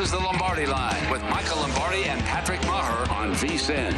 Is the Lombardi Line with Michael Lombardi and Patrick Maher on VSIN.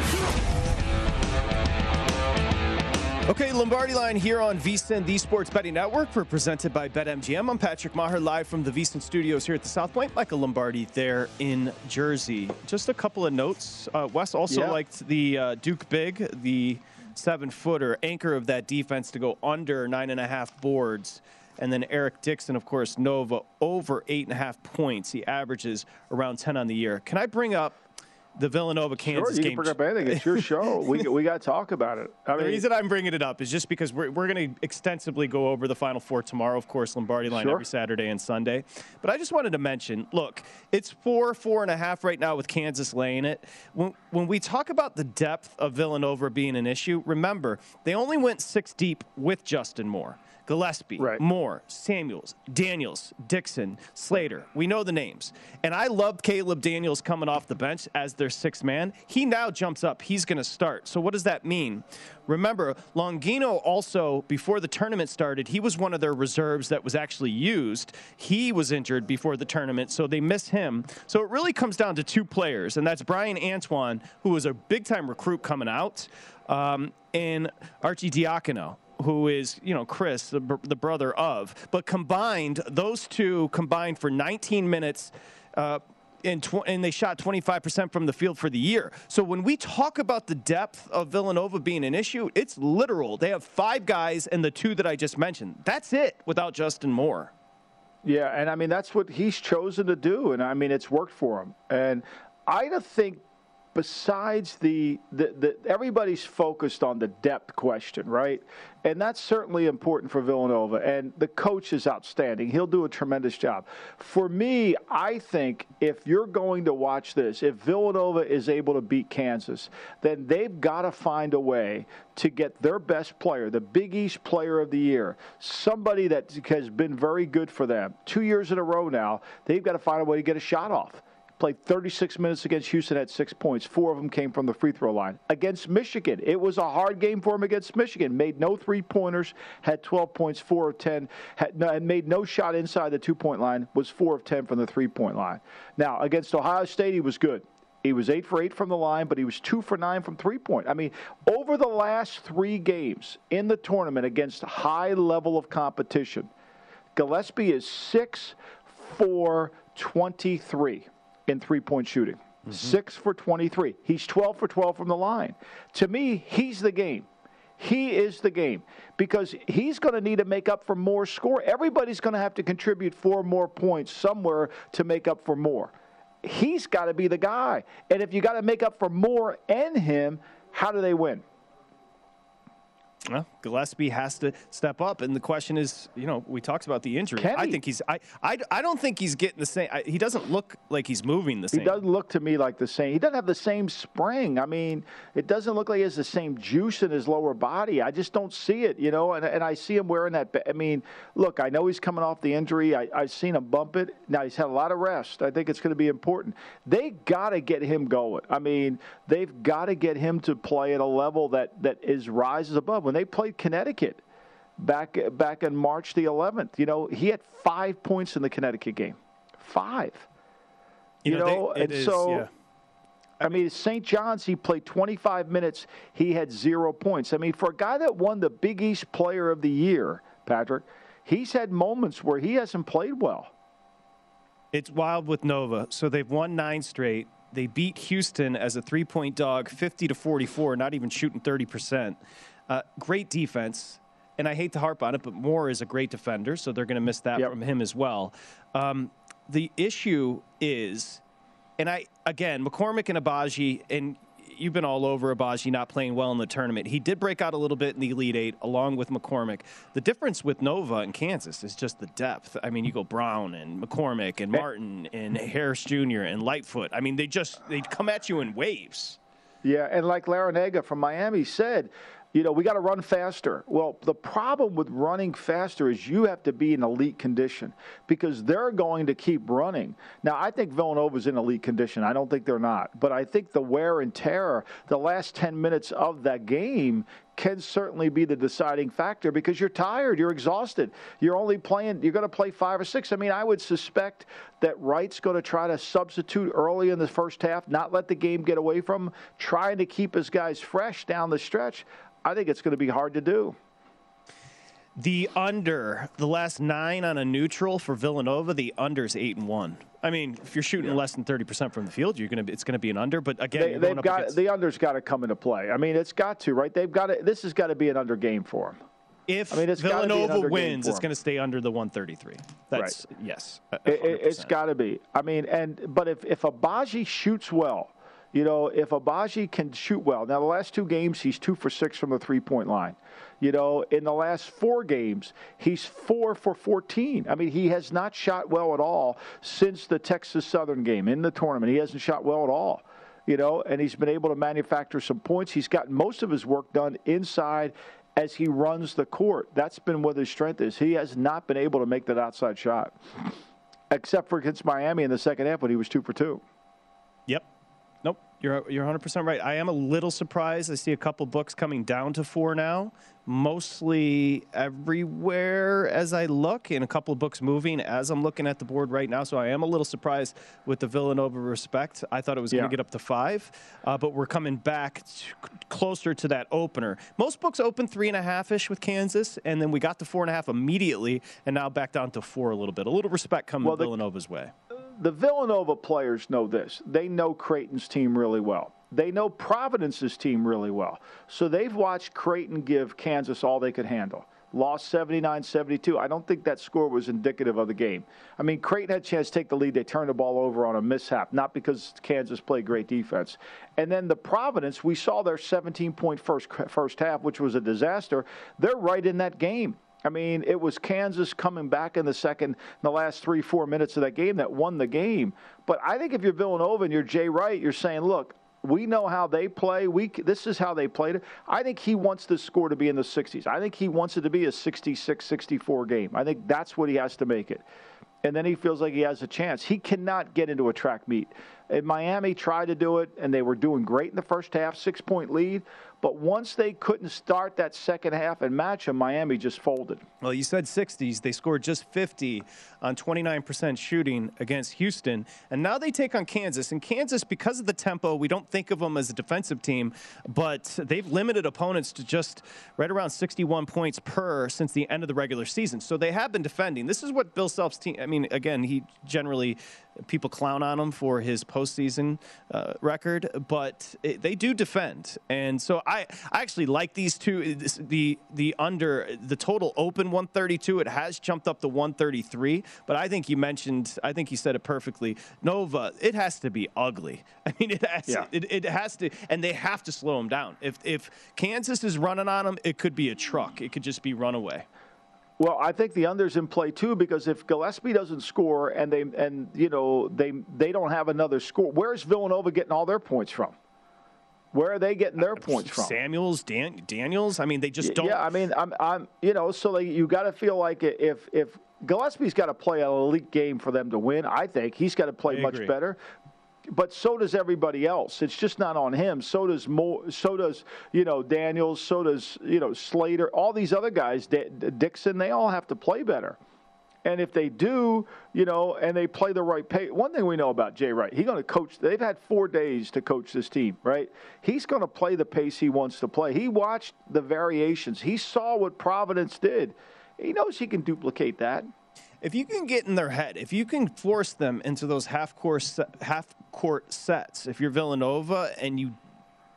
Okay, Lombardi Line here on VSIN, the Sports Betting Network. We're presented by BetMGM. I'm Patrick Maher, live from the VSIN studios here at the South Point. Michael Lombardi there in Jersey. Just a couple of notes. Uh, Wes also Yeah. liked the uh, Duke Big, the seven footer anchor of that defense, to go under nine and a half boards. And then Eric Dixon, of course, Nova over eight and a half points. He averages around 10 on the year. Can I bring up the Villanova Sure, Kansas you game? can bring up anything. It's your show. we we got to talk about it. I the mean, reason I'm bringing it up is just because we're, we're going to extensively go over the Final Four tomorrow, of course, Lombardi line Sure. every Saturday and Sunday. But I just wanted to mention look, it's four, four and a half right now with Kansas laying it. When, when we talk about the depth of Villanova being an issue, remember, they only went six deep with Justin Moore. Gillespie, Moore, Samuels, Daniels, Dixon, Slater. We know the names. And I loved Caleb Daniels coming off the bench as their sixth man. He now jumps up. He's going to start. So what does that mean? Remember, Longino also, before the tournament started, he was one of their reserves that was actually used. He was injured before the tournament, so they miss him. So it really comes down to two players, and that's Bryan Antoine, who was a big time recruit coming out, um, and Arcidiacono who is, you know, Chris, the, the brother of. But combined, those two combined for 19 minutes. Uh, and, tw- and they shot 25% from the field for the year. So when we talk about the depth of Villanova being an issue, it's literal. They have five guys and the two that I just mentioned. That's it without Justin Moore. Yeah, and I mean that's what he's chosen to do, and I mean it's worked for him. And I think, besides the, the the everybody's focused on the depth question, right? And that's certainly important for Villanova. And the coach is outstanding; he'll do a tremendous job. For me, I think if you're going to watch this, if Villanova is able to beat Kansas, then they've got to find a way to get their best player, the Big East Player of the Year, somebody that has been very good for them. Two years in a row now, they've got to find a way to get a shot off. Played 36 minutes against Houston, at six points. Four of them came from the free throw line. Against Michigan, it was a hard game for him against Michigan. Made no three pointers, had 12 points, four of 10, had, no, and made no shot inside the two point line, was four of 10 from the three point line. Now, against Ohio State, he was good. He was eight for eight from the line, but he was two for nine from three point. I mean, over the last three games in the tournament against high level of competition, Gillespie is six for 23 in three point shooting. Six for 23. He's 12 for 12 from the line. To me, he's the game. He is the game because he's going to need to make up for more score. Everybody's going to have to contribute four more points somewhere to make up for Moore. He's got to be the guy. And if you got to make up for Moore and him, how do they win? Well, Gillespie has to step up, and the question is, you know, we talked about the injury. I think he's, I, I, I don't think he's getting the same. I, he doesn't look like he's moving the same. He doesn't look to me like the same. He doesn't have the same spring. I mean, it doesn't look like he has the same juice in his lower body. I just don't see it, you know. And, and I see him wearing that. I mean, look, I know he's coming off the injury. I, I've seen him bump it. Now he's had a lot of rest. I think it's going to be important. They got to get him going. I mean, they've got to get him to play at a level that that is rises above. When they played Connecticut Connecticut back back in March the 11th. You know, he had five points in the Connecticut game, five. You, you know, know they, and is, so. Yeah. I mean, St. John's, he played 25 minutes. He had zero points. I mean, for a guy that won the Big East Player of the Year, Patrick, he's had moments where he hasn't played well. It's wild with Nova. So they've won nine straight. They beat Houston as a three point dog, 50 to 44, not even shooting 30%. Uh, great defense. And I hate to harp on it, but Moore is a great defender, so they're going to miss that yep. from him as well. Um, the issue is, and I again, McCormick and Agbaji, and you've been all over Agbaji not playing well in the tournament. He did break out a little bit in the Elite Eight along with McCormick. The difference with Nova and Kansas is just the depth. I mean, you go Brown and McCormick and Martin and Harris Jr. and Lightfoot. I mean, they just they come at you in waves. Yeah, and like Larrañaga from Miami said, you know, we got to run faster. Well, the problem with running faster is you have to be in elite condition because they're going to keep running. Now, I think Villanova's in elite condition. I don't think they're not. But I think the wear and tear, the last 10 minutes of that game, can certainly be the deciding factor because you're tired, you're exhausted. You're only playing, you're going to play five or six. I mean, I would suspect that Wright's going to try to substitute early in the first half, not let the game get away from him, trying to keep his guys fresh down the stretch. I think it's going to be hard to do. The under, the last nine on a neutral for Villanova, the under's eight and one. I mean, if you're shooting yeah. less than thirty percent from the field, you're gonna it's going to be an under. But again, they, have got against... the under's got to come into play. I mean, it's got to right. They've got to. This has got to be an under game for them. If I mean, Villanova wins, it's going to stay under the 133. That's right. yes. It, has got to be. I mean, and but if if Agbaji shoots well, you know, if Agbaji can shoot well, now the last two games he's two for six from the three point line. You know, in the last four games he's four for 14. I mean, he has not shot well at all since the Texas Southern game in the tournament. He hasn't shot well at all. You know, and he's been able to manufacture some points. He's gotten most of his work done inside as he runs the court. That's been what his strength is. He has not been able to make that outside shot, except for against Miami in the second half when he was two for two. Yep. You're you're 100% right. I am a little surprised. I see a couple books coming down to four now, mostly everywhere as I look, and a couple of books moving as I'm looking at the board right now. So I am a little surprised with the Villanova respect. I thought it was yeah. going to get up to five, uh, but we're coming back closer to that opener. Most books open three and a half ish with Kansas, and then we got to four and a half immediately, and now back down to four a little bit. A little respect coming well, the, Villanova's way the Villanova players know this. They know Creighton's team really well. They know Providence's team really well. So they've watched Creighton give Kansas all they could handle. Lost 79 72. I don't think that score was indicative of the game. I mean, Creighton had a chance to take the lead. They turned the ball over on a mishap, not because Kansas played great defense. And then the Providence, we saw their 17 point first, first half, which was a disaster. They're right in that game. I mean, it was Kansas coming back in the second, in the last three, four minutes of that game that won the game. But I think if you're Villanova and you're Jay Wright, you're saying, look, we know how they play. We this is how they played it. I think he wants the score to be in the 60s. I think he wants it to be a 66-64 game. I think that's what he has to make it. And then he feels like he has a chance. He cannot get into a track meet. In Miami tried to do it, and they were doing great in the first half, six point lead. But once they couldn't start that second half and match them, Miami just folded. Well, you said 60s. They scored just 50 on 29% shooting against Houston. And now they take on Kansas. And Kansas, because of the tempo, we don't think of them as a defensive team, but they've limited opponents to just right around 61 points per since the end of the regular season. So they have been defending. This is what Bill Self's team, I mean, again, he generally People clown on him for his postseason uh, record, but it, they do defend, and so I, I actually like these two. This, the the under the total open 132. It has jumped up to 133, but I think you mentioned. I think you said it perfectly. Nova, it has to be ugly. I mean, it has. Yeah. It, it has to, and they have to slow him down. If if Kansas is running on him, it could be a truck. It could just be runaway. Well, I think the under's in play too because if Gillespie doesn't score and they and you know they they don't have another score, where's Villanova getting all their points from? Where are they getting their uh, points from? Samuels, Dan, Daniels. I mean, they just don't. Yeah, I mean, I'm, I'm, you know, so like you got to feel like if if Gillespie's got to play an elite game for them to win, I think he's got to play I much agree. better. But so does everybody else. It's just not on him. So does Mo, so does you know Daniels. So does you know Slater. All these other guys, D- Dixon. They all have to play better. And if they do, you know, and they play the right pace, one thing we know about Jay Wright, he's going to coach. They've had four days to coach this team, right? He's going to play the pace he wants to play. He watched the variations. He saw what Providence did. He knows he can duplicate that. If you can get in their head, if you can force them into those half court half court sets, if you're Villanova and you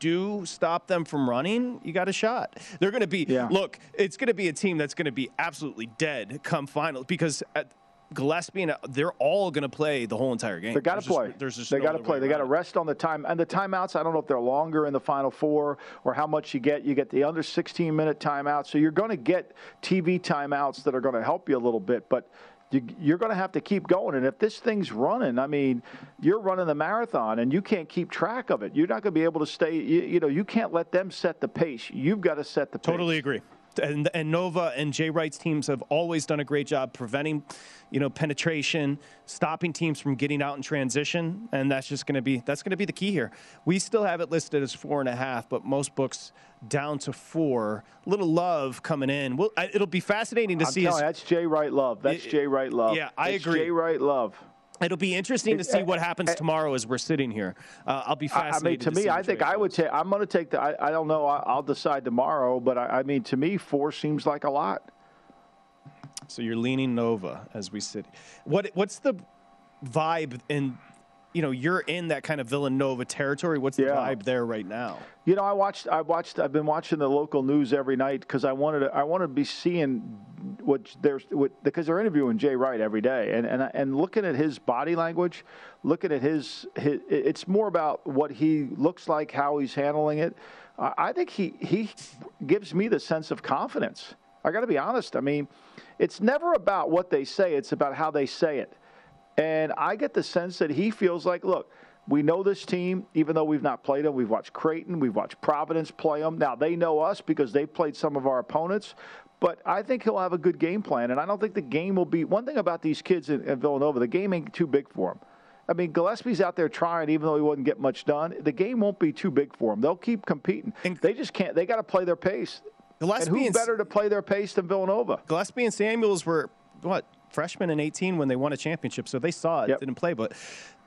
do stop them from running, you got a shot. They're going to be Yeah. look. It's going to be a team that's going to be absolutely dead come finals because at Gillespie and uh, they're all going to play the whole entire game. They got to play. there's just they no got to play. They got to rest on the time and the timeouts. I don't know if they're longer in the final four or how much you get. You get the under 16 minute timeout, so you're going to get TV timeouts that are going to help you a little bit, but. You, you're going to have to keep going, and if this thing's running, I mean, you're running the marathon, and you can't keep track of it. You're not going to be able to stay. You, you know, you can't let them set the pace. You've got to set the pace. Totally agree. And, and Nova and Jay Wright's teams have always done a great job preventing, you know, penetration, stopping teams from getting out in transition, and that's just going to be that's going to be the key here. We still have it listed as four and a half, but most books down to four. Little love coming in. Well, it'll be fascinating to I'm see. telling that's Jay Wright love. That's It- Jay Wright love. yeah, I It's agree. Jay Wright love. It'll be interesting to see what happens uh, tomorrow as we're sitting here. Uh, I'll be I- I mean, to see me, I think I would take. I'm going to take the. I, I don't know. I, I'll decide tomorrow, but I, I mean, to me, four seems like a lot. So you're leaning Nova as we sit. What what's the vibe in? You know, you're in that kind of Villanova territory. What's the Yeah. vibe there right now? You know, I watched. I watched. I've been watching the local news every night because I wanted. To, I wanted to be seeing what there's what, because they're interviewing Jay Wright every day, and and and looking at his body language, looking at his. his it's more about what he looks like, how he's handling it. I I think he he gives me the sense of confidence. I got to be honest. I mean, it's never about what they say; it's about how they say it. And I get the sense that he feels like, look, we know this team, even though we've not played them. We've watched Creighton, we've watched Providence play them. Now, they know us because they've played some of our opponents. But I think he'll have a good game plan. And I don't think the game will be one thing about these kids in, in Villanova, the game ain't too big for them. I mean, Gillespie's out there trying, even though he wouldn't get much done. The game won't be too big for them. They'll keep competing. And- they just can't. They got to play their pace. Gillespie and who's and- better to play their pace than Villanova? Gillespie and Samuels were what freshmen in 18 when they won a championship, so they saw it, Yep. didn't play. But,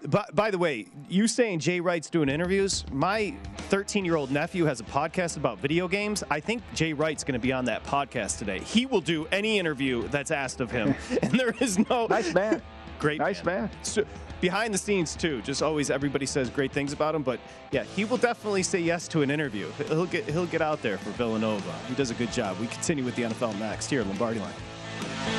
but by the way, you saying Jay Wright's doing interviews? My 13 year old nephew has a podcast about video games. I think Jay Wright's going to be on that podcast today. He will do any interview that's asked of him, and there is no Nice man. Great, Nice man. So, behind the scenes too, just always everybody says great things about him. But yeah, he will definitely say yes to an interview. He'll get he'll get out there for Villanova. He does a good job. We continue with the NFL next here at Lombardi Line.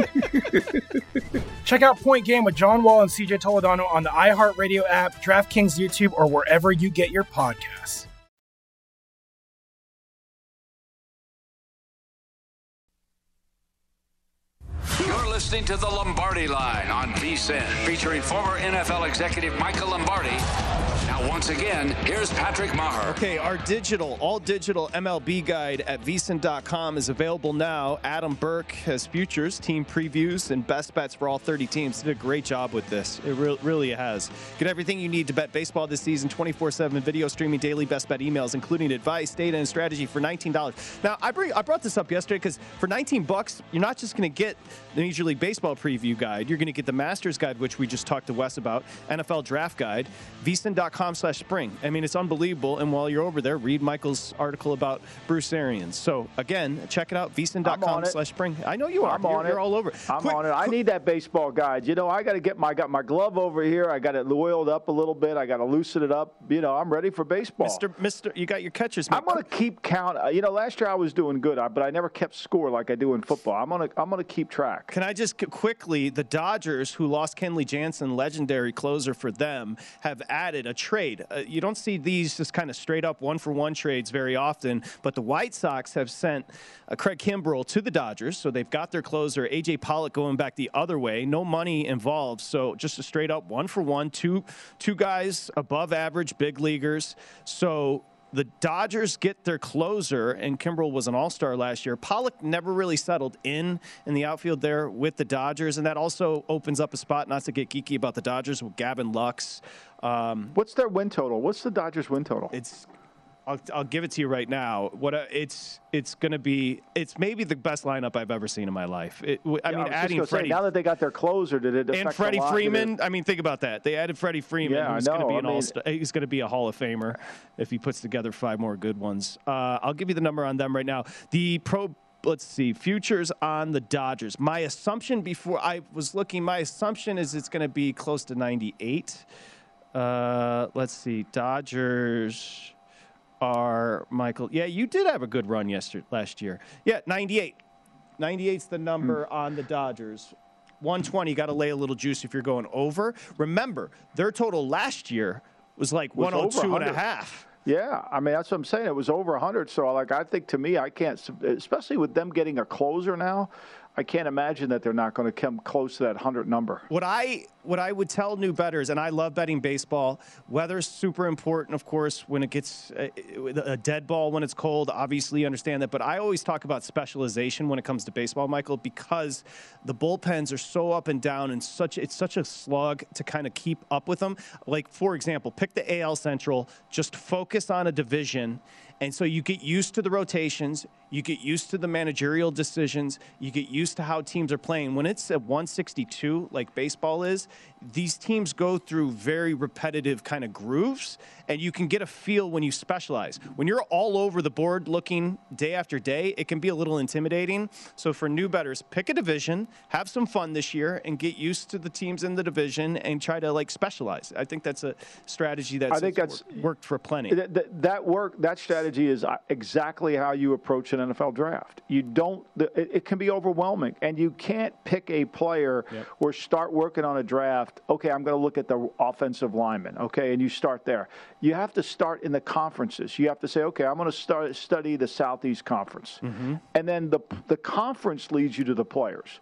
Check out Point Game with John Wall and CJ Toledano on the iHeartRadio app, DraftKings YouTube, or wherever you get your podcasts. You're listening to the Lombardi Line on VSIN, featuring former NFL executive Michael Lombardi once again, here's Patrick Maher. Okay, our digital, all digital MLB guide at vsin.com is available now. Adam Burke has futures, team previews, and best bets for all 30 teams. Did a great job with this. It re- really has. Get everything you need to bet baseball this season 24 7 video streaming, daily best bet emails, including advice, data, and strategy for $19. Now, I, bring, I brought this up yesterday because for 19 bucks, you're not just going to get the Major League Baseball preview guide, you're going to get the Masters guide, which we just talked to Wes about, NFL draft guide, vsin.com com slash spring. I mean, it's unbelievable. And while you're over there, read Michael's article about Bruce Arians. So again, check it out, vsin.com slash spring. I know you are. I'm you're, on you're it. all over. I'm Quick, on it. I need that baseball guide. You know, I got to get my I got my glove over here. I got it oiled up a little bit. I got to loosen it up. You know, I'm ready for baseball. Mister, Mister, you got your catchers. I'm going to keep count. uh, You know, last year I was doing good, but I never kept score like I do in football. I'm going to I'm going to keep track. Can I just quickly? The Dodgers, who lost Kenley Jansen, legendary closer for them, have added a trade. Uh, you don't see these just kind of straight up one for one trades very often, but the White Sox have sent uh, Craig Kimbrel to the Dodgers, so they've got their closer AJ Pollock going back the other way. No money involved, so just a straight up one for one, two two guys above average big leaguers. So the Dodgers get their closer, and Kimbrel was an All Star last year. Pollock never really settled in in the outfield there with the Dodgers, and that also opens up a spot. Not to get geeky about the Dodgers with Gavin Lux. Um, What's their win total? What's the Dodgers win total? It's I'll, I'll give it to you right now. What uh, it's it's going to be. It's maybe the best lineup I've ever seen in my life. It, I Yeah, mean, just adding gonna say, Freddie now that they got their closer, did it and Freddie? Freeman. I mean, think about that. They added Freddie Freeman, Yeah, I who's going to be I an mean- all. He's going to be a Hall of Famer if he puts together five more good ones. Uh, I'll give you the number on them right now. The pro. Let's see futures on the Dodgers. My assumption before I was looking, my assumption is it's going to be close to 98. Uh, let's see, Dodgers are Michael. Yeah, you did have a good run yesterday last year. Yeah, 98. 98's the number Hmm. on the Dodgers. 120, got to lay a little juice if you're going over. Remember, their total last year was like Was over 102 and a 100. half. Yeah, I mean that's what I'm saying. It was over 100. So like I think to me, I can't, especially with them getting a closer now. I can't imagine that they're not going to come close to that 100 number. What I what I would tell new betters, and I love betting baseball. Weather's super important, of course. When it gets a, a dead ball when it's cold, obviously you understand that. But I always talk about specialization when it comes to baseball, Michael, because the bullpens are so up and down, and such it's such a slug to kind of keep up with them. Like for example, pick the AL Central, just focus on a division. And so you get used to the rotations, you get used to the managerial decisions, you get used to how teams are playing. When it's at 162, like baseball is, these teams go through very repetitive kind of grooves, and you can get a feel when you specialize. When you're all over the board looking day after day, it can be a little intimidating. So for new betters, pick a division, have some fun this year, and get used to the teams in the division and try to like specialize. I think that's a strategy that's I think that's worked for plenty. That, that, that work, that strategy is uh, exactly how you approach an NFL draft. You don't. It, it can be overwhelming, and you can't pick a player Yep. or start working on a draft. Okay, I'm going to look at the offensive lineman. Okay, and you start there. You have to start in the conferences. You have to say, okay, I'm going to start study the Southeast Conference, mm-hmm. and then the the conference leads you to the players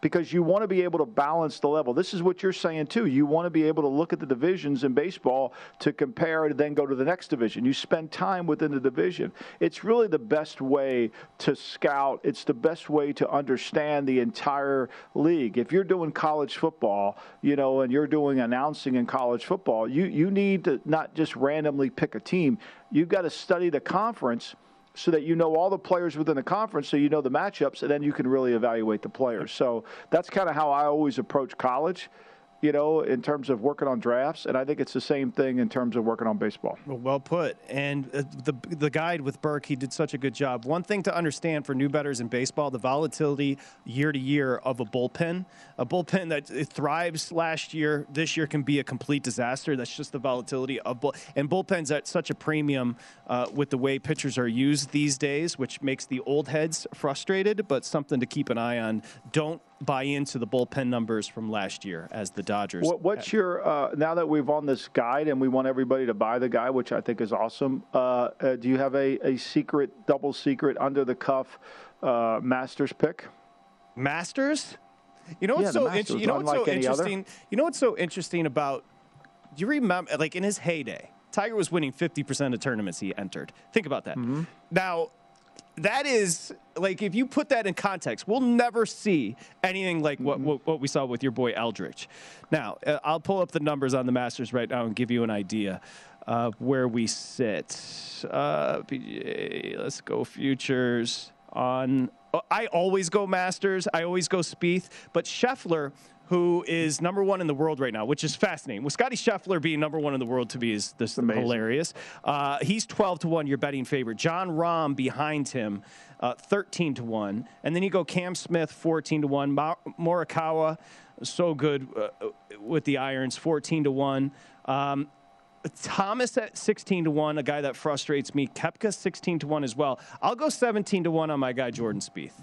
because you want to be able to balance the level. This is what you're saying too. You want to be able to look at the divisions in baseball to compare and then go to the next division. You spend time within the division. It's really the best way to scout. It's the best way to understand the entire league. If you're doing college football, you know, and you're doing announcing in college football, you you need to not just randomly pick a team. You've got to study the conference so that you know all the players within the conference, so you know the matchups, and then you can really evaluate the players. So that's kind of how I always approach college, you know, in terms of working on drafts, and I think it's the same thing in terms of working on baseball. Well, well put. And uh, the the guide with Burke, he did such a good job. One thing to understand for new betters in baseball: the volatility year to year of a bullpen. A bullpen that thrives last year, this year can be a complete disaster. That's just the volatility of bull. And bullpens at such a premium uh, with the way pitchers are used these days, which makes the old heads frustrated. But something to keep an eye on. Don't buy into the bullpen numbers from last year as the Dodgers. What, what's your uh, now that we've on this guide and we want everybody to buy the guide, which I think is awesome? Uh, uh, do you have a, a secret, double secret, under the cuff uh, Masters pick? Masters? You know what's the so Masters, inter- you know what's so any other. interesting? You know what's so interesting about do you remember like in his heyday, Tiger was winning 50% of tournaments he entered. Think about that. Mm-hmm. Now, that is like if you put that in context, we'll never see anything like what, Mm-hmm. what, what we saw with your boy Eldrick. Now, uh, I'll pull up the numbers on the Masters right now and give you an idea of where we sit. Uh, PGA, let's go futures on. oh, I always go Masters. I always go Spieth, but Scheffler. Who is number one in the world right now, which is fascinating. With Scotty Scheffler being number one in the world to me is this hilarious. Uh, he's 12 to 1, your betting favorite. Jon Rahm behind him, uh, 13 to 1. And then you go Cam Smith, 14 to 1. Ma- Morikawa, so good uh, with the irons, 14 to 1. Um, Thomas at 16 to 1, a guy that frustrates me. Koepka 16 to 1 as well. I'll go 17 to 1 on my guy Jordan Spieth.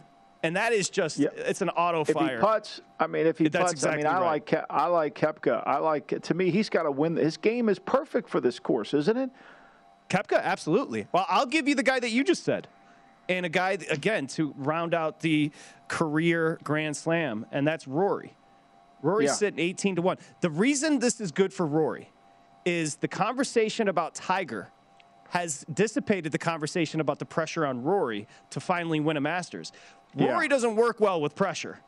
And that is just it's an auto fire. If he puts, I mean, if he That's puts, I mean, I right. like Ke- I like Koepka. I like to me, he's got to win. His game is perfect for this course, isn't it? Koepka, absolutely. Well, I'll give you the guy that you just said. And a guy, again, to round out the career Grand Slam, and that's Rory. Rory's Yeah. sitting 18 to 1. The reason this is good for Rory is the conversation about Tiger has dissipated the conversation about the pressure on Rory to finally win a Masters. Yeah. Rory doesn't work well with pressure.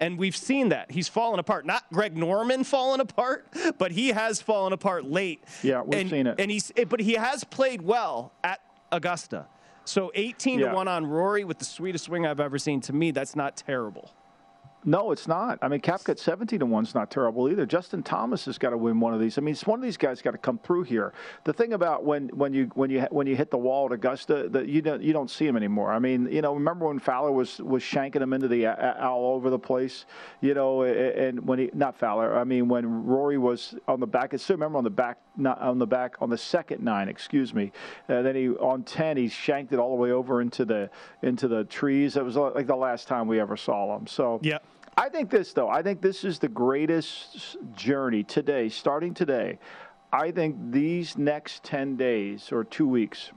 And we've seen that. He's fallen apart. Not Greg Norman fallen apart, but he has fallen apart late. Yeah, we've and, seen it. And he's eh, but he has played well at Augusta. So 18 Yeah. to 1 on Rory with the sweetest swing I've ever seen. To me, that's not terrible. No, it's not. I mean, at 17 to 1's not terrible either. Justin Thomas has got to win one of these. I mean, it's one of these guys got to come through here. The thing about when, when you when you when you hit the wall at Augusta, that you don't you don't see him anymore. I mean, you know, remember when Fowler was was shanking him into the all over the place, you know, and when he not Fowler, I mean when Rory was on the back. I still remember on the back not on the back on the second nine, excuse me. Uh, then he on 10 he shanked it all the way over into the into the trees. It was like the last time we ever saw him. So yeah. I think this, though, I think this is the greatest journey today, starting today. I think these next 10 days or two weeks,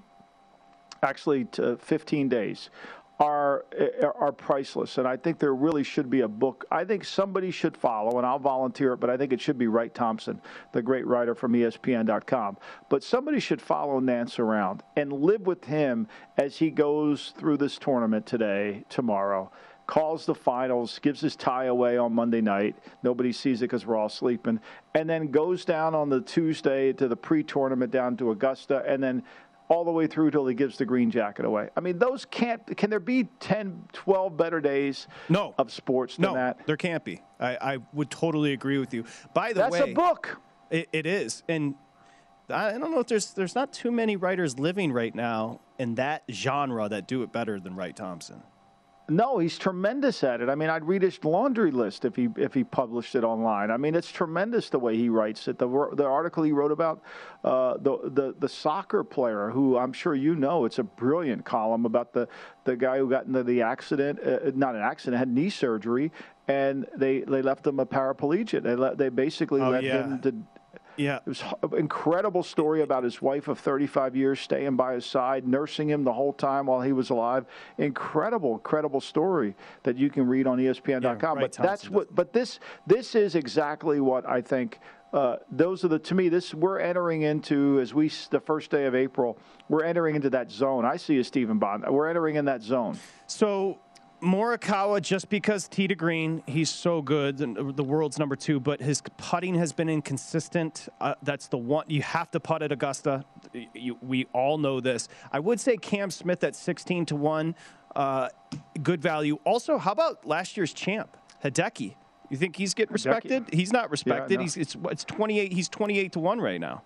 actually to 15 days, are eh, are priceless, and I think there really should be a book. I think somebody should follow, and I'll volunteer it, but I think it should be Wright Thompson, the great writer from ESPN.com. But somebody should follow Nantz around and live with him as he goes through this tournament today, tomorrow calls the finals, gives his tie away on Monday night. Nobody sees it because we're all sleeping. And then goes down on the Tuesday to the pre tournament down to Augusta. And then all the way through till he gives the green jacket away. I mean, those can't. Can there be 10, 12 better days? No. of sports than no, that. there can't be. I, I would totally agree with you. By the That's way, that's a book. It, it is, and I don't know if there's there's not too many writers living right now in that genre that do it better than Wright Thompson. No, he's tremendous at it. I mean, I'd read his laundry list if he if he published it online. I mean, it's tremendous the way he writes it. The the article he wrote about uh, the the the soccer player who I'm sure you know. It's a brilliant column about the the guy who got into the accident, uh, not an accident, had knee surgery, and they they left him a paraplegic. They let, they basically Oh, let yeah. him to Yeah. it was an incredible story about his wife of 35 years staying by his side, nursing him the whole time while he was alive. Incredible, incredible story that you can read on ESPN.com. Wright but that's what. But this this is exactly what I think. Uh, those are the to me. This we're entering into as we the first day of April. We're entering into that zone. I see a Stephen Bond. We're entering in that zone. So Morikawa, just because Tee to Green, he's so good, the, the world's number two, but his putting has been inconsistent. Uh, that's the one you have to putt at Augusta. You, we all know this. I would say Cam Smith at 16 to one, uh, good value. Also, how about last year's champ Hideki? You think he's getting respected? He's not respected. no. He's it's it's 28. He's 28 to one right now.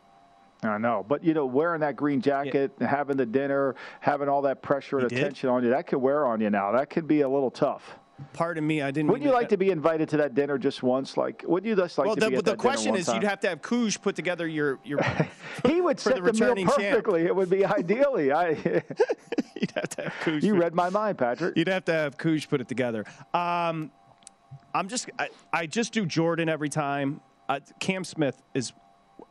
I know, but you know, wearing that green jacket, having the dinner, having all that pressure and He did? attention on you, that could wear on you now. That could be a little tough. Pardon me, I didn't. Wouldn't mean you like to be invited to that dinner just once? Like, wouldn't you just like well, to the, be at the that dinner question is, time? you'd have to have Kuj put together your your. he would set the the, meal returning champ. perfectly. It would be ideally. I. You'd have to have Kuj. you read my mind, Patrick. You'd have to have Kuj put it together. Um, I'm just, I, I just do Jordan every time. Uh, Cam Smith is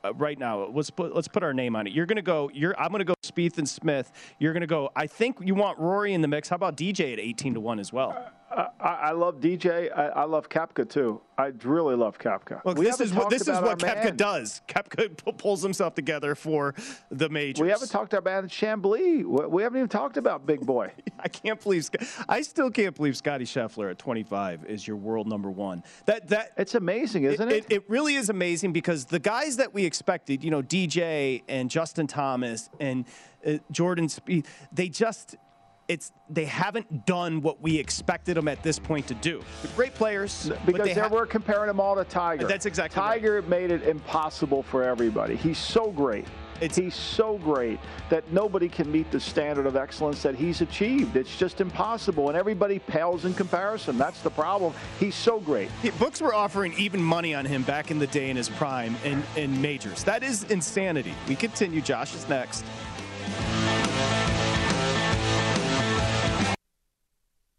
Uh, right now. Let's put let's put our name on it. You're gonna go. You're I'm gonna go Spieth and Smith. You're gonna go. I think you want Rory in the mix. How about DJ at 18 to one as well? I, I love DJ. I, I love Koepka too. I really love Koepka. Look, this is what this is what our Koepka man. does. Koepka pulls himself together for the majors. We haven't talked about Chambly. We haven't even talked about Big Boy. I can't believe. I still can't believe Scotty Scheffler at 25 is your world number one. That that it's amazing, isn't it? It, really is amazing because the guys that we expected, you know, DJ and Justin Thomas and uh, Jordan Spieth, they just. It's they haven't done what we expected them at this point to do. They're great players, Because they they ha- we're comparing them all to Tiger. That's exactly right. Tiger made it impossible for everybody. He's so great. he's so great that nobody can meet the standard of excellence that he's achieved. It's just impossible, and everybody pales in comparison. That's the problem. He's so great. He- books were offering even money on him back in the day in his prime in, in majors. That is insanity. We continue. Josh is next.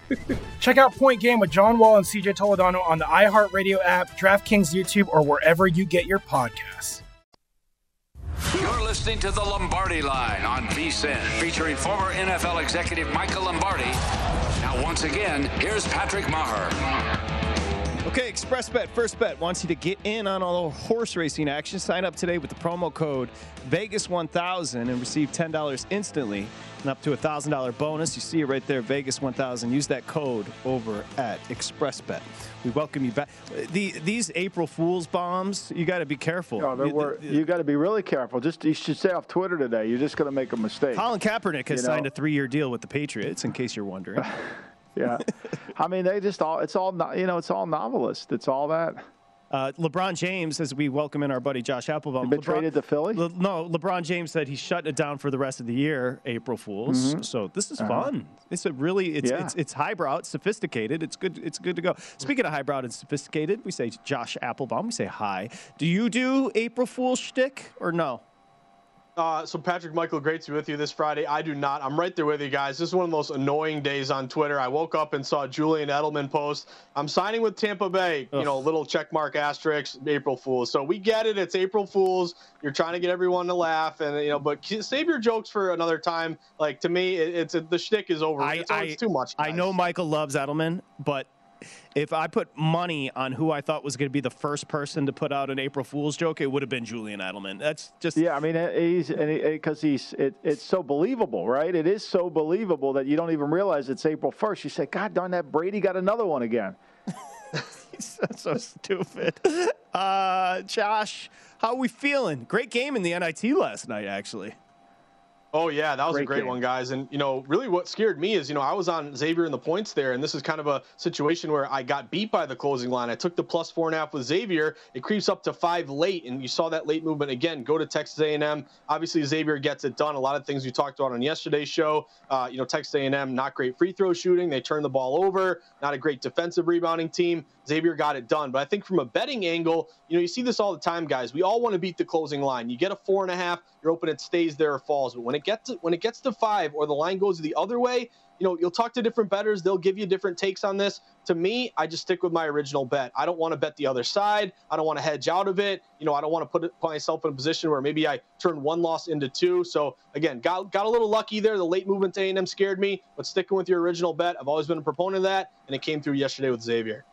Check out Point Game with John Wall and CJ Toledano on the iHeartRadio app, DraftKings YouTube, or wherever you get your podcasts. You're listening to the Lombardi Line on VSIN, featuring former NFL executive Michael Lombardi. Now, once again, here's Patrick Maher. Okay, ExpressBet First Bet wants you to get in on all the horse racing action. Sign up today with the promo code Vegas1000 and receive $10 instantly and up to a $1,000 bonus. You see it right there, Vegas1000. Use that code over at ExpressBet. We welcome you back. The, these April Fool's bombs, you got to be careful. No, there You- were, you got to be really careful. Just you should stay off Twitter today. You're just going to make a mistake. Colin Kaepernick has You know? signed a three-year deal with the Patriots, in case you're wondering. Yeah, I mean they just all it's all you know it's all novelist. It's all that. Uh, LeBron James, as we welcome in our buddy Josh Applebaum, been LeBron, traded to Philly. Le- no, LeBron James said he's shutting it down for the rest of the year, April Fools. Mhm. So this is Uh-huh. fun. It's a really it's, Yeah. it's it's highbrow, it's sophisticated. It's good. It's good to go. Speaking of highbrow and sophisticated, we say Josh Applebaum. We say hi. Do you do April Fool's shtick or no? Uh, so Patrick Michael, great to be with you this Friday. I do not. I'm right there with you guys. This is one of the most annoying days on Twitter. I woke up and saw Julian Edelman post, "I'm signing with Tampa Bay." You know, little check mark asterisk, April Fools. So we get it. It's April Fools. You're trying to get everyone to laugh, and you know, but save your jokes for another time. Like to me, it, it's the shtick is over. I, it's, I- it's too much. I know Michael loves Edelman, but if I put money on who I thought was going to be the first person to put out an April Fool's joke, it would have been Julian Edelman. That's just Yeah, I mean he's because he's it, it's so believable, right? It is so believable that you don't even realize it's April first. You say, God darn that Brady got another one again. He's so stupid. Uh, Josh, how are we feeling? Great game in the NIT last night, actually. Oh yeah, that was Great a great game. one, guys. And you know, really, what scared me is, you know, I was on Xavier in the points there, and this is kind of a situation where I got beat by the closing line. I took the plus four and a half with Xavier. It creeps up to five late, and you saw that late movement again. Go to Texas A&M. Obviously, Xavier gets it done. A lot of things we talked about on yesterday's show. Uh, you know, Texas A&M not great free throw shooting. They turn the ball over. Not a great defensive rebounding team. Xavier got it done. But I think from a betting angle, you know, you see this all the time, guys. We all want to beat the closing line. You get a four and a half, you're hoping it stays there or falls. But when it gets to, when it gets to five or the line goes the other way, you know, you'll talk to different bettors. They'll give you different takes on this. To me, I just stick with my original bet. I don't want to bet the other side. I don't want to hedge out of it. You know, I don't want to put, it, put myself in a position where maybe I turn one loss into two. So again, got got a little lucky there. The late movement to A&M scared me, but sticking with your original bet, I've always been a proponent of that, and it came through yesterday with Xavier.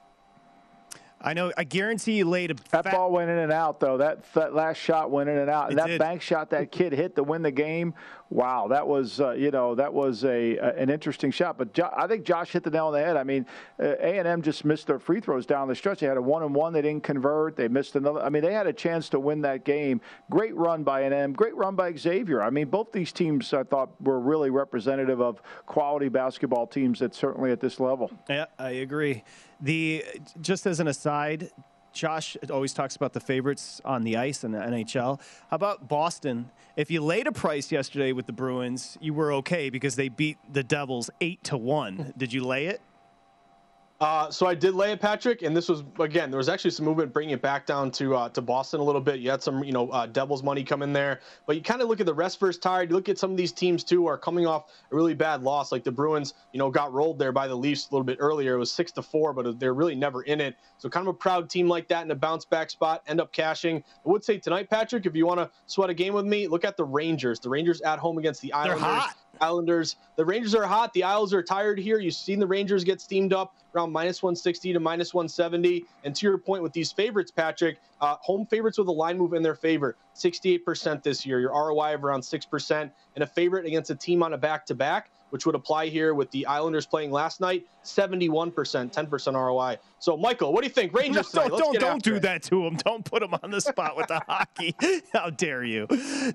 I know. I guarantee you laid a That ball went in and out though. That, that last shot went in and out. It And that did. bank shot that kid hit to win the game. Wow, that was uh, you know that was a, a an interesting shot. But jo- I think Josh hit the nail on the head. I mean, A and M just missed their free throws down the stretch. They had a one and one. They didn't convert. They missed another. I mean, they had a chance to win that game. Great run by A&M. Great run by Xavier. I mean, both these teams I thought were really representative of quality basketball teams that certainly at this level. Yeah, I agree. The just as an aside, Josh always talks about the favorites on the ice in the NHL. How about Boston? If you laid a price yesterday with the Bruins, you were okay because they beat the Devils eight to one. Did you lay it? Uh, so I did lay it, Patrick, and this was again. There was actually some movement bringing it back down to uh, to Boston a little bit. You had some, you know, uh, Devils money come in there, but you kind of look at the rest versus tired. You look at some of these teams too are coming off a really bad loss, like the Bruins. You know, got rolled there by the Leafs a little bit earlier. It was six to four, but they're really never in it. So kind of a proud team like that in a bounce back spot, end up cashing. I would say tonight, Patrick, if you want to sweat a game with me, look at the Rangers. The Rangers at home against the Islanders. They're hot. Islanders. The Rangers are hot. The Isles are tired here. You've seen the Rangers get steamed up around minus 160 to minus 170. And to your point with these favorites, Patrick, uh, home favorites with a line move in their favor, 68% this year. Your ROI of around 6%. And a favorite against a team on a back to back, which would apply here with the Islanders playing last night. 71%, 10% ROI. So, Michael, what do you think? Rangers no, tonight. Don't don't do it. that to him. Don't put him on the spot with the hockey. How dare you?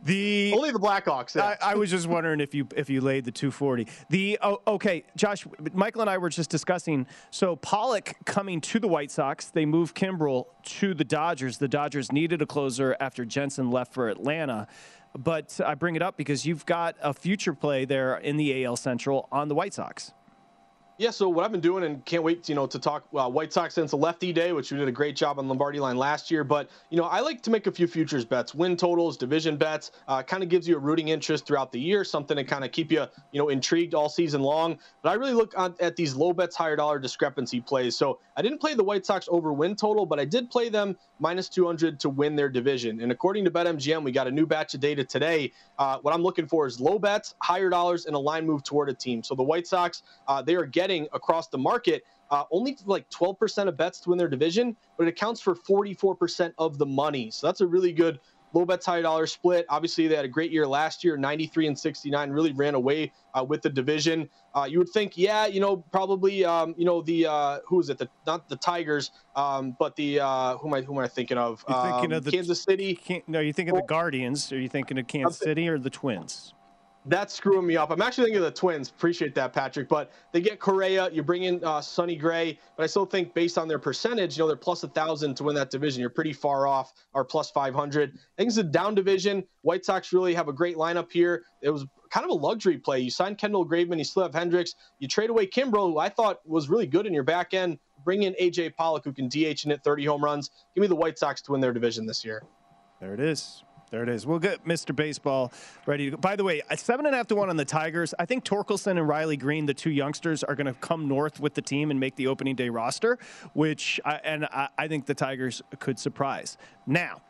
The only the Blackhawks. I, I was just wondering if you if you laid the 240. The oh, okay, Josh, Michael and I were just discussing. So Pollock coming to the White Sox. They moved Kimbrel to the Dodgers. The Dodgers needed a closer after Jansen left for Atlanta. But I bring it up because you've got a future play there in the AL Central on the White Sox. Yeah, so what I've been doing, and can't wait, you know, to talk uh, White Sox since the lefty day, which we did a great job on Lombardi line last year. But you know, I like to make a few futures bets, win totals, division bets. Uh, kind of gives you a rooting interest throughout the year, something to kind of keep you, you know, intrigued all season long. But I really look at these low bets, higher dollar discrepancy plays. So I didn't play the White Sox over win total, but I did play them minus 200 to win their division. And according to BetMGM, we got a new batch of data today. Uh, what I'm looking for is low bets, higher dollars, and a line move toward a team. So the White Sox, uh, they are getting across the market uh, only like 12% of bets to win their division, but it accounts for 44% of the money. So that's a really good low bets, high dollar split. Obviously, they had a great year last year, 93 and 69, really ran away uh, with the division. Uh, you would think, yeah, you know, probably, um, you know, the uh, who is it? The not the Tigers, um, but the uh, who am I who am I thinking of? You're thinking Um, of the Kansas City. no, you're thinking of the Guardians. Are you thinking of Kansas City or the Twins? That's screwing me up. I'm actually thinking of the Twins. Appreciate that, Patrick. But they get Correa. You bring in uh, Sonny Gray. But I still think, based on their percentage, you know, they're plus a thousand to win that division. You're pretty far off, or plus 500. I think it's a down division. White Sox really have a great lineup here. It was kind of a luxury play. You signed Kendall Graveman. You still have Hendriks. You trade away Kimbrel, who I thought was really good in your back end. Bring in AJ Pollock, who can DH and hit 30 home runs. Give me the White Sox to win their division this year. There it is. There it is. We'll get Mr. Baseball ready to go. By the way, at seven and a half to one on the Tigers. I think Torkelson and Riley Greene, the two youngsters, are going to come north with the team and make the opening day roster, which I, and I, I think the Tigers could surprise. Now,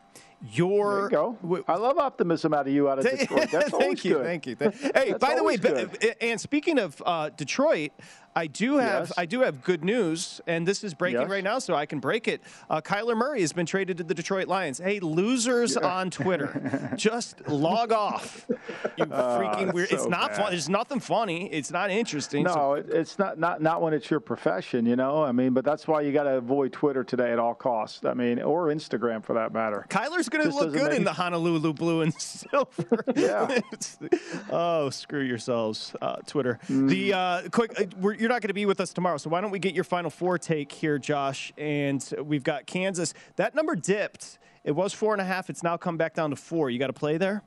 your There you go. I love optimism out of you out of Detroit. That's always thank you, good. thank you. Th- Hey, That's by the way, good. and speaking of uh, Detroit, I do have Yes. I do have good news, and this is breaking Yes. right now, so I can break it. Uh, Kyler Murray has been traded to the Detroit Lions. Hey, losers on Twitter, just log off. You Ah, freaking weird. It's not bad. fun. There's nothing funny. It's not interesting. so- No, it, it's not, not not when it's your profession, you know. I mean, but that's why you got to avoid Twitter today at all costs. I mean, or Instagram for that matter. Kyler's going to look good in the Honolulu blue and silver. Yeah. Oh, screw yourselves, uh, Twitter. Mm. The uh, quick, uh, we're, you're not going to be with us tomorrow, so why don't we get your final four take here, Josh? And we've got Kansas. That number dipped. It was four and a half. It's now come back down to four. You got a play there?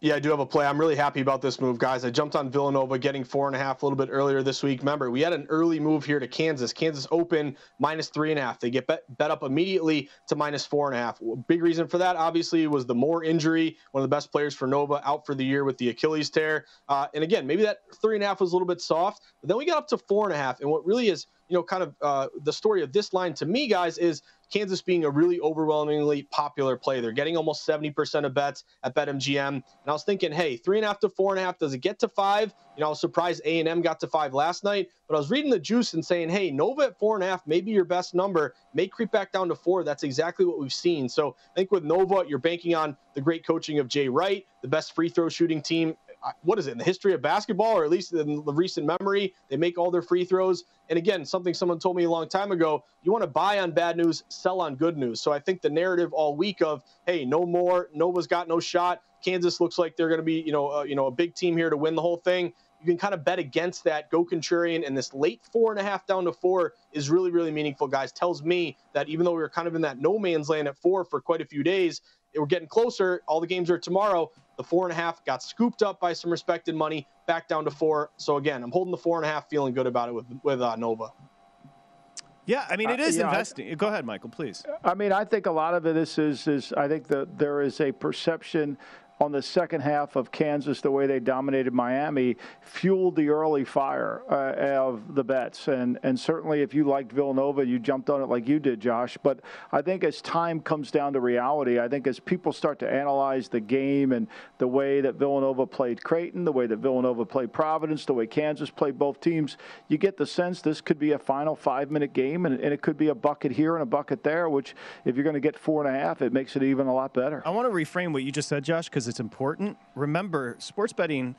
Yeah, I do have a play. I'm really happy about this move, guys. I jumped on Villanova getting four and a half a little bit earlier this week. Remember, we had an early move here to Kansas. Kansas open minus three and a half. They get bet, bet up immediately to minus four and a half. Big reason for that, obviously, was the Moore injury. One of the best players for Nova out for the year with the Achilles tear. Uh, and again, maybe that three and a half was a little bit soft. But then we got up to four and a half. And what really is, you know, kind of uh, the story of this line to me, guys, is Kansas being a really overwhelmingly popular play. They're getting almost 70% of bets at BetMGM. And I was thinking, hey, three and a half to four and a half, does it get to five? You know, I was surprised A&M got to five last night, but I was reading the juice and saying, hey, Nova at four and a half maybe your best number, may creep back down to four. That's exactly what we've seen. So I think with Nova, you're banking on the great coaching of Jay Wright, the best free throw shooting team what is it in the history of basketball or at least in the recent memory they make all their free throws? And again something someone told me a long time ago you want to buy on bad news sell on good news. So i think the narrative all week of hey no Moore nova's got no shot kansas looks like they're going to be you know uh, you know a big team here to win the whole thing. You can kind of bet against that go contrarian and this late four and a half down to four is really really meaningful guys. Tells me that even though we were kind of in that no man's land at four for quite a few days we're getting closer all the games are tomorrow the four and a half got scooped up by some respected money, back down to four. So again, I'm holding the four and a half, feeling good about it with with uh, Nova. Yeah, I mean, it is Uh, is yeah, I- investing. Go ahead, Michael, please. I mean, I think a lot of it is is, is I think that there is a perception on the second half of Kansas, the way they dominated Miami, fueled the early fire uh, of the bets. And and certainly, if you liked Villanova, you jumped on it like you did, Josh. But I think as time comes down to reality, I think as people start to analyze the game and the way that Villanova played Creighton, the way that Villanova played Providence, the way Kansas played both teams, you get the sense this could be a final five-minute game, and, and it could be a bucket here and a bucket there. Which, if you're going to get four and a half, it makes it even a lot better. I want to reframe what you just said, Josh, because it's important. Remember, sports betting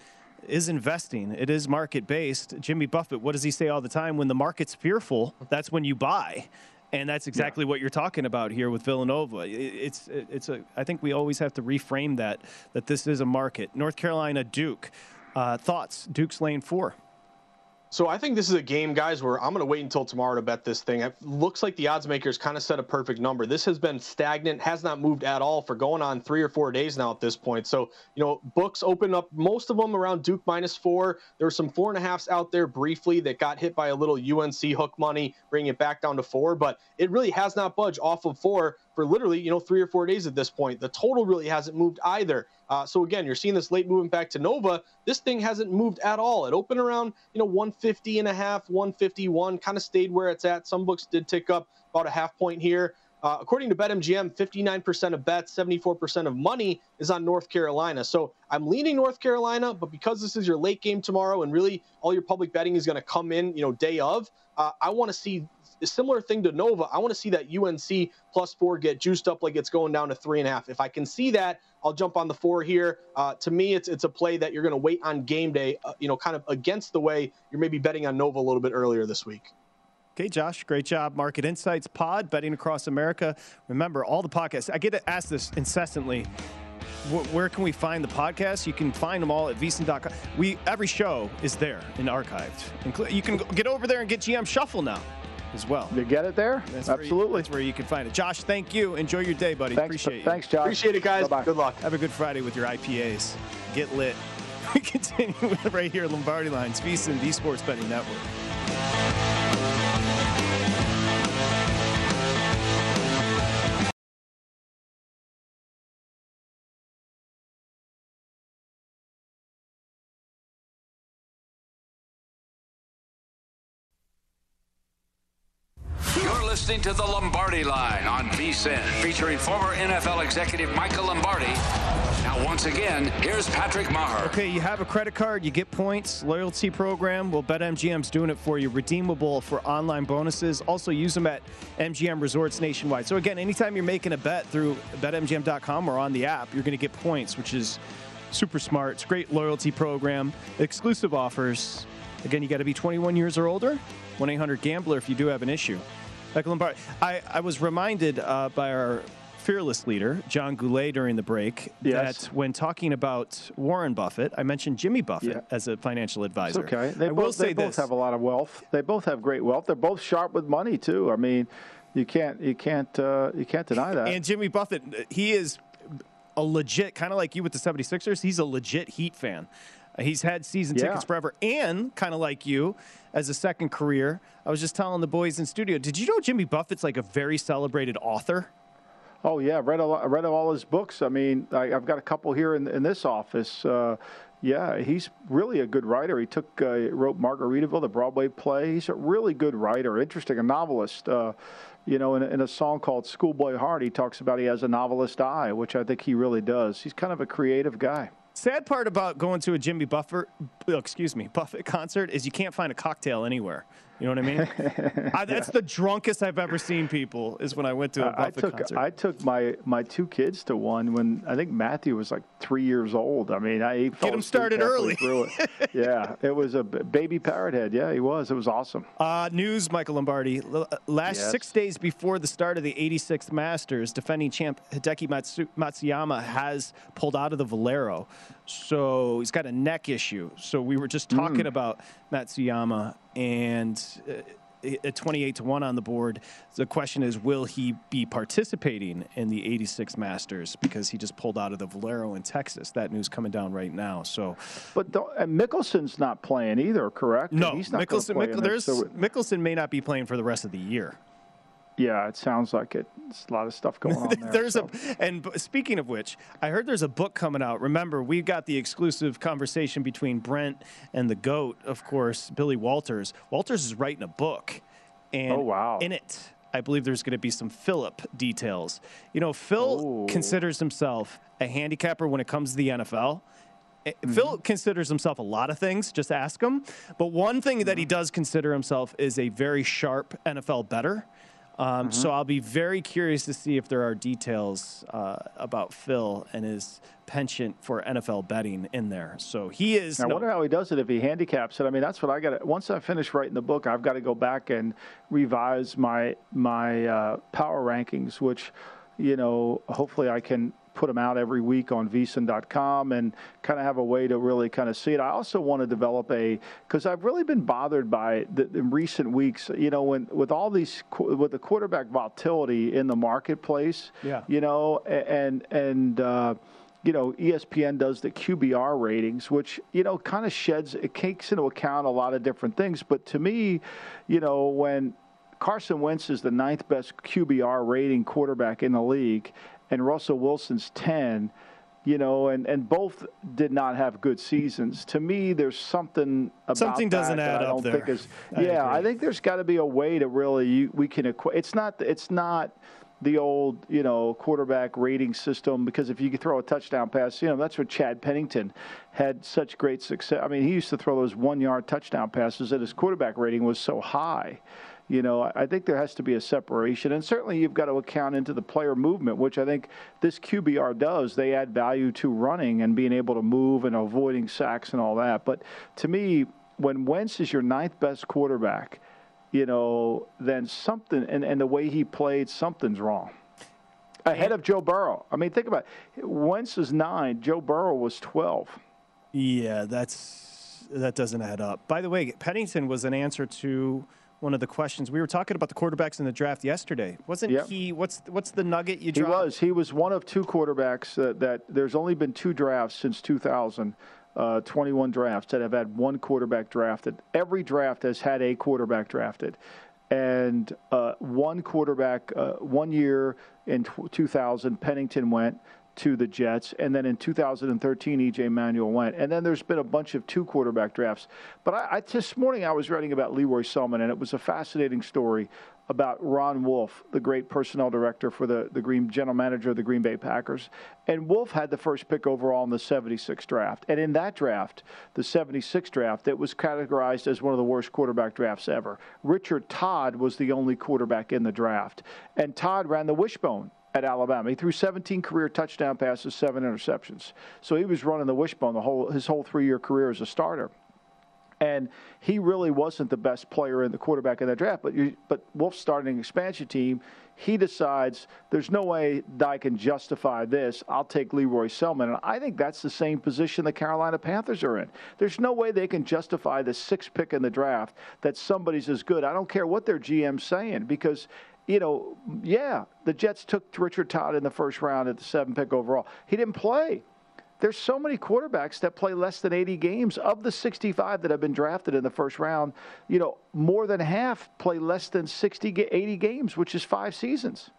is investing. It is market based. Jimmy Buffett, what does he say all the time? When the market's fearful, that's when you buy. And that's exactly yeah. what you're talking about here with Villanova. It's it's a. I think we always have to reframe that that this is a market. North Carolina, Duke. Uh, thoughts? Duke's lane four. So I think this is a game, guys, where I'm going to wait until tomorrow to bet this thing. It looks like the odds makers kind of set a perfect number. This has been stagnant, has not moved at all for going on three or four days now at this point. So, you know, books open up most of them around Duke minus four. There were some four and a halfs out there briefly that got hit by a little UNC hook money, bringing it back down to four, but it really has not budged off of four for literally, you know, three or four days at this point. The total really hasn't moved either. Uh, so again, you're seeing this late movement back to Nova. This thing hasn't moved at all. It opened around, you know, 150 and a half, 151, kind of stayed where it's at. Some books did tick up about a half point here. Uh, according to BetMGM, 59% of bets, 74% of money is on North Carolina. So I'm leaning North Carolina, but because this is your late game tomorrow and really all your public betting is going to come in, you know, day of, uh, I want to see similar thing to Nova. I want to see that UNC plus four get juiced up like it's going down to three and a half. If I can see that, I'll jump on the four here. Uh, to me, it's it's a play that you're going to wait on game day. Uh, you know, kind of against the way you're maybe betting on Nova a little bit earlier this week. Okay, Josh, great job. Market Insights Pod, betting across America. Remember, all the podcasts, I get asked this incessantly. Where can we find the podcast? You can find them all at vsin.com. We every show is there and archived. You can get over there and get GM Shuffle now as well. You get it there? That's Absolutely. Where you, that's where you can find it. Josh, thank you. Enjoy your day, buddy. Thanks, Appreciate you. Thanks, Josh. Appreciate it, guys. Bye-bye. Good luck. Have a good Friday with your IPAs. Get lit. We continue right here at Lombardi Lines, VSIN, the Sports Betting Network. Listening to the Lombardi Line on VSIN, featuring former NFL executive Michael Lombardi. Now, once again, here's Patrick Maher. Okay, you have a credit card, you get points, loyalty program. Well, BetMGM's doing it for you, redeemable for online bonuses. Also, use them at MGM resorts nationwide. So, again, anytime you're making a bet through BetMGM.com or on the app, you're going to get points, which is super smart. It's great loyalty program, exclusive offers. Again, you got to be 21 years or older. 1 800 Gambler if you do have an issue. Michael Lombardi. I, I was reminded uh, by our fearless leader, John Goulet, during the break, yes. that when talking about Warren Buffett, I mentioned Jimmy Buffett yeah. as a financial advisor. It's okay. They I both, they both have a lot of wealth. They both have great wealth. They're both sharp with money too. I mean, you can't you can't uh, you can't deny that. And Jimmy Buffett, he is a legit kind of like you with the 76ers. He's a legit Heat fan. He's had season yeah. tickets forever, and kind of like you, as a second career. I was just telling the boys in studio. Did you know Jimmy Buffett's like a very celebrated author? Oh yeah, read a read all his books. I mean, I, have got a couple here in in this office. Uh, yeah, he's really a good writer. He took uh, wrote Margaritaville, the Broadway play. He's a really good writer, interesting, a novelist. Uh, you know, in, in, a song called Schoolboy Heart, he talks about he has a novelist eye, which I think he really does. He's kind of a creative guy. Sad part about going to a Jimmy Buffett, oh, excuse me, Buffett concert is you can't find a cocktail anywhere. You know what I mean? I, that's yeah. the drunkest I've ever seen people. Is when I went to a Buffett I took, concert. I took my my two kids to one when I think Matthew was like three years old. I mean, I get him started early. It. yeah, it was a baby parrot head. Yeah, he was. It was awesome. Uh, news, Michael Lombardi. Uh, last yes. six days before the start of the 86th Masters, defending champ Hideki Matsu- Matsuyama has pulled out of the Valero. So he's got a neck issue. So we were just talking mm. about Matsuyama and. Uh, at 28 to 1 on the board. The question is, will he be participating in the 86 Masters because he just pulled out of the Valero in Texas? That news coming down right now. So, but and Mickelson's not playing either, correct? No, he's not Mickelson. Mick, there's so Mickelson may not be playing for the rest of the year. Yeah, it sounds like it. There's a lot of stuff going on there. there's so. a and speaking of which, I heard there's a book coming out. Remember, we got the exclusive conversation between Brent and the goat, of course, Billy Walters. Walters is writing a book, and oh, wow. in it, I believe there's going to be some Philip details. You know, Phil Ooh. considers himself a handicapper when it comes to the NFL. Mm-hmm. Phil considers himself a lot of things. Just ask him. But one thing that he Mm-hmm. does consider himself is a very sharp NFL better. Um, So I'll be very curious to see if there are details uh, about Phil and his penchant for NFL betting in there. So he is. I no- wonder how he does it if he handicaps it. I mean, that's what I got. Once I finish writing the book, I've got to go back and revise my my uh, power rankings, which you know, hopefully I can put them out every week on vsin.com and kind of have a way to really kind of see it. I also want to develop a because I've really been bothered by the, in recent weeks. You know, when with all these with the quarterback volatility in the marketplace. Yeah. You know, and and. Uh, you know, ESPN does the QBR ratings, which, you know, kind of sheds, it takes into account a lot of different things. But to me, you know, when Carson Wentz is the ninth best QBR rating quarterback in the league and Russell Wilson's 10, you know, and, and both did not have good seasons. To me, there's something about Something doesn't add I up there. is. Yeah, I agree. think there's got to be a way to really you, we can equa- It's not. It's not the old, you know, quarterback rating system because if you could throw a touchdown pass, you know, that's what Chad Pennington had such great success. I mean, he used to throw those one-yard touchdown passes that his quarterback rating was so high. You know, I think there has to be a separation, and certainly you've got to account into the player movement, which I think this QBR does. They add value to running and being able to move and avoiding sacks and all that. But to me, when Wentz is your ninth best quarterback, you know, then something, and, and the way he played, something's wrong. Ahead of Joe Burrow. I mean, think about it. Wentz is nine, Joe Burrow was 12. Yeah, that's that doesn't add up. By the way, Pennington was an answer to one of the questions we were talking about the quarterbacks in the draft yesterday. Wasn't Yep. he? What's what's the nugget you Dropped? He was. He was one of two quarterbacks that, that there's only been two drafts since 2000, uh, 21 drafts that have had one quarterback drafted. Every draft has had a quarterback drafted. And uh, one quarterback, uh, one year in tw 2000, Pennington went to the Jets, and then in 2013, EJ Manuel went, and then there's been a bunch of two quarterback drafts. But I, I this morning I was writing about Lee Roy Selmon, and it was a fascinating story about Ron Wolf, the great personnel director for the the Green general manager of the Green Bay Packers, and Wolf had the first pick overall in the 76 draft, and in that draft, the 76 draft, it was categorized as one of the worst quarterback drafts ever. Richard Todd was the only quarterback in the draft, and Todd ran the wishbone at Alabama. He threw 17 career touchdown passes, seven interceptions. So he was running the wishbone the whole his whole three year career as a starter. And he really wasn't the best player in the quarterback in that draft. But you, but Wolf's starting an expansion team. He decides there's no way that I can justify this. I'll take Lee Roy Selmon. And I think that's the same position the Carolina Panthers are in. There's no way they can justify the sixth pick in the draft that somebody's as good. I don't care what their GM's saying because you know, yeah, the Jets took Richard Todd in the first round at the seven pick overall. He didn't play. There's so many quarterbacks that play less than 80 games. Of the 65 that have been drafted in the first round, you know, more than half play less than 60, 80 games, which is five seasons.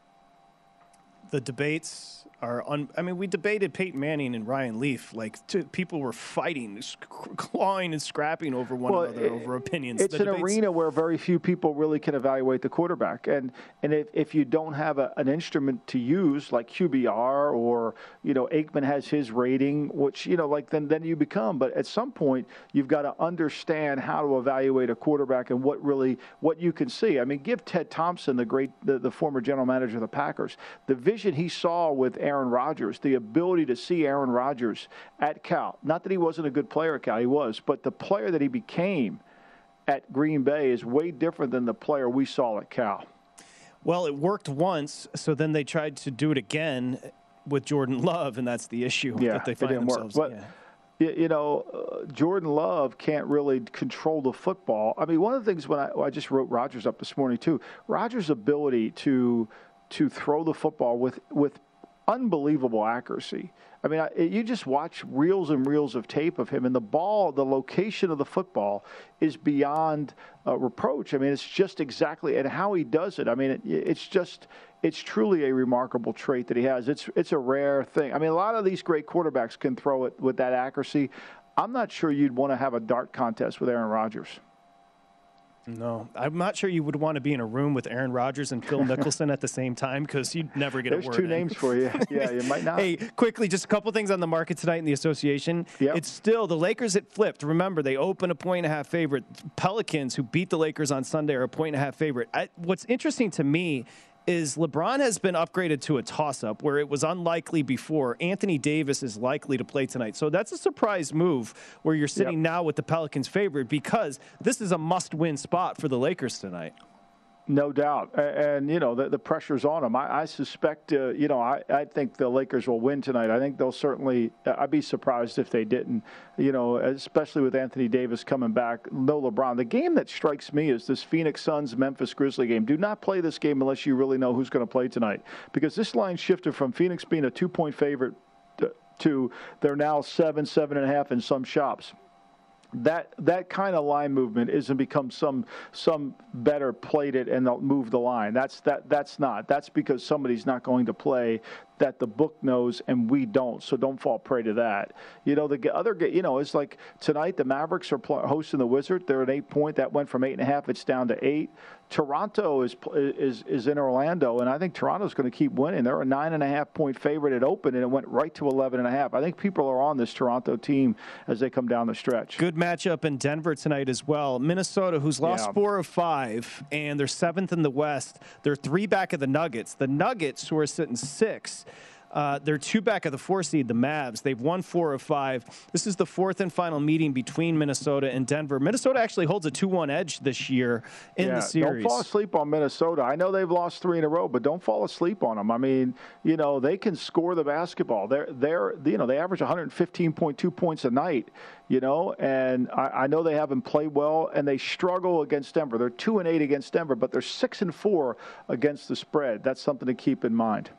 the debates are un- I mean, we debated Peyton Manning and Ryan Leaf. Like, people were fighting, sc- clawing, and scrapping over one Well, another it- over opinions. It's The an debates- arena where very few people really can evaluate the quarterback, and and if, if you don't have a, an instrument to use like QBR or you know Aikman has his rating, which you know like then then you become. But at some point you've got to understand how to evaluate a quarterback and what really what you can see. I mean, give Ted Thompson, the great the, the former general manager of the Packers, the vision he saw with Aaron Rodgers, the ability to see Aaron Rodgers at Cal. Not that he wasn't a good player at Cal, he was, but the player that he became at Green Bay is way different than the player we saw at Cal. Well, it worked once, so then they tried to do it again with Jordan Love, and that's the issue Yeah, that they find didn't work. themselves. But yeah. you know, uh, Jordan Love can't really control the football. I mean, one of the things when I, I just wrote Rodgers up this morning too, Rodgers' ability to to throw the football with with unbelievable accuracy. I mean, I, you just watch reels and reels of tape of him, and the ball, the location of the football is beyond uh, reproach. I mean, it's just exactly, and how he does it. I mean, it, it's just, it's truly a remarkable trait that he has. It's, it's a rare thing. I mean, a lot of these great quarterbacks can throw it with that accuracy. I'm not sure you'd want to have a dart contest with Aaron Rodgers. No, I'm not sure you would want to be in a room with Aaron Rodgers and Phil Mickelson at the same time because you'd never get There's a word There's two in. names for you. Yeah, you might not. hey, quickly, just a couple things on the market tonight in the association. Yep. It's still the Lakers. It flipped. Remember, they open a point and a half favorite. Pelicans, who beat the Lakers on Sunday, are a point and a half favorite. I, what's interesting to me is LeBron has been upgraded to a toss up where it was unlikely before. Anthony Davis is likely to play tonight. So that's a surprise move where you're sitting Yep. now with the Pelicans favorite because this is a must win spot for the Lakers tonight. No doubt, and, you know the, the pressure's on them. I, I suspect, uh, you know, I, I think the Lakers will win tonight. I think they'll certainly. I'd be surprised if they didn't. You know, especially with Anthony Davis coming back, no LeBron. The game that strikes me is this Phoenix Suns Memphis Grizzly game. Do not play this game unless you really know who's going to play tonight, because this line shifted from Phoenix being a two point favorite to- to they're now seven, seven and a half in some shops that that kind of line movement isn't become some some better played it and they'll move the line. That's that that's not. That's because somebody's not going to play that the book knows and we don't. So don't fall prey to that. You know the other you know it's like tonight the Mavericks are pl- hosting the Wizards. They're an eight point. That went from eight and a half. It's down to eight. Toronto is is is in Orlando, and I think Toronto's going to keep winning. They're a nine and a half point favorite at open, and it went right to eleven and a half. I think people are on this Toronto team as they come down the stretch. Good matchup in Denver tonight as well. Minnesota, who's lost Yeah. four of five, and they're seventh in the West. They're three back of the Nuggets. The Nuggets, who are sitting six, uh, they're two back of the four seed, the Mavs. They've won four of five. This is the fourth and final meeting between Minnesota and Denver. Minnesota actually holds a 2 1 edge this year in yeah, the series. Don't fall asleep on Minnesota. I know they've lost three in a row, but don't fall asleep on them. I mean, you know, they can score the basketball. They're they're you know they average 115.2 points a night. You know, and I, I know they haven't played well, and they struggle against Denver. They're two and eight against Denver, but they're six and four against the spread. That's something to keep in mind.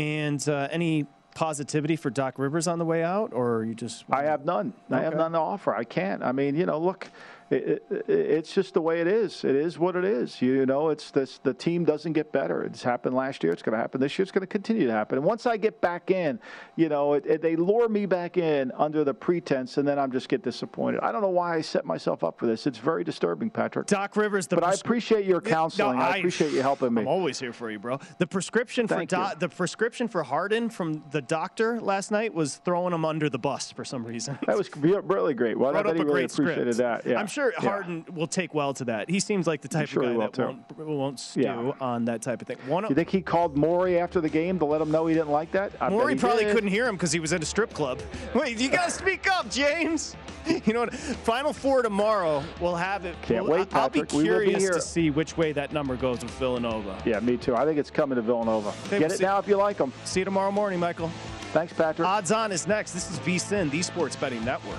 And uh, any positivity for Doc Rivers on the way out, or you just. I have none. I have none to offer. I can't. I mean, you know, look, it, it, it's just the way it is. It is what it is. You know, it's this. The team doesn't get better. It's happened last year. It's going to happen this year. It's going to continue to happen. And once I get back in, you know, it, they lure me back in under the pretense, and then I'm just get disappointed. I don't know why I set myself up for this. It's very disturbing, Patrick. Doc Rivers, the but I appreciate your No, counseling. I, appreciate you helping me. I'm always here for you, bro. The prescription for Thank Do- the prescription for Harden from the doctor last night was throwing him under the bus for some reason. That was really great. Well, I Wrote bet he a really appreciated script. that. Yeah. I'm sure Yeah. Harden will take well to that. He seems like the type sure of guy will, that too. won't, won't stew Yeah. on that type of thing. One You think he called Morey after the game to let him know he didn't like that? I Morey probably did. couldn't hear him because he was at a strip club. Wait, you gotta speak up, James. You know what? Final four tomorrow. We'll have it. Can't we'll- wait, I'll be Patrick. We will be curious here. to see which way that number goes with Villanova. Yeah, me too. I think it's coming to Villanova. Get we'll it now if you like them. See you tomorrow morning, Michael. Thanks, Patrick. Odds on is next. This is VSIN, the Sports Betting Network.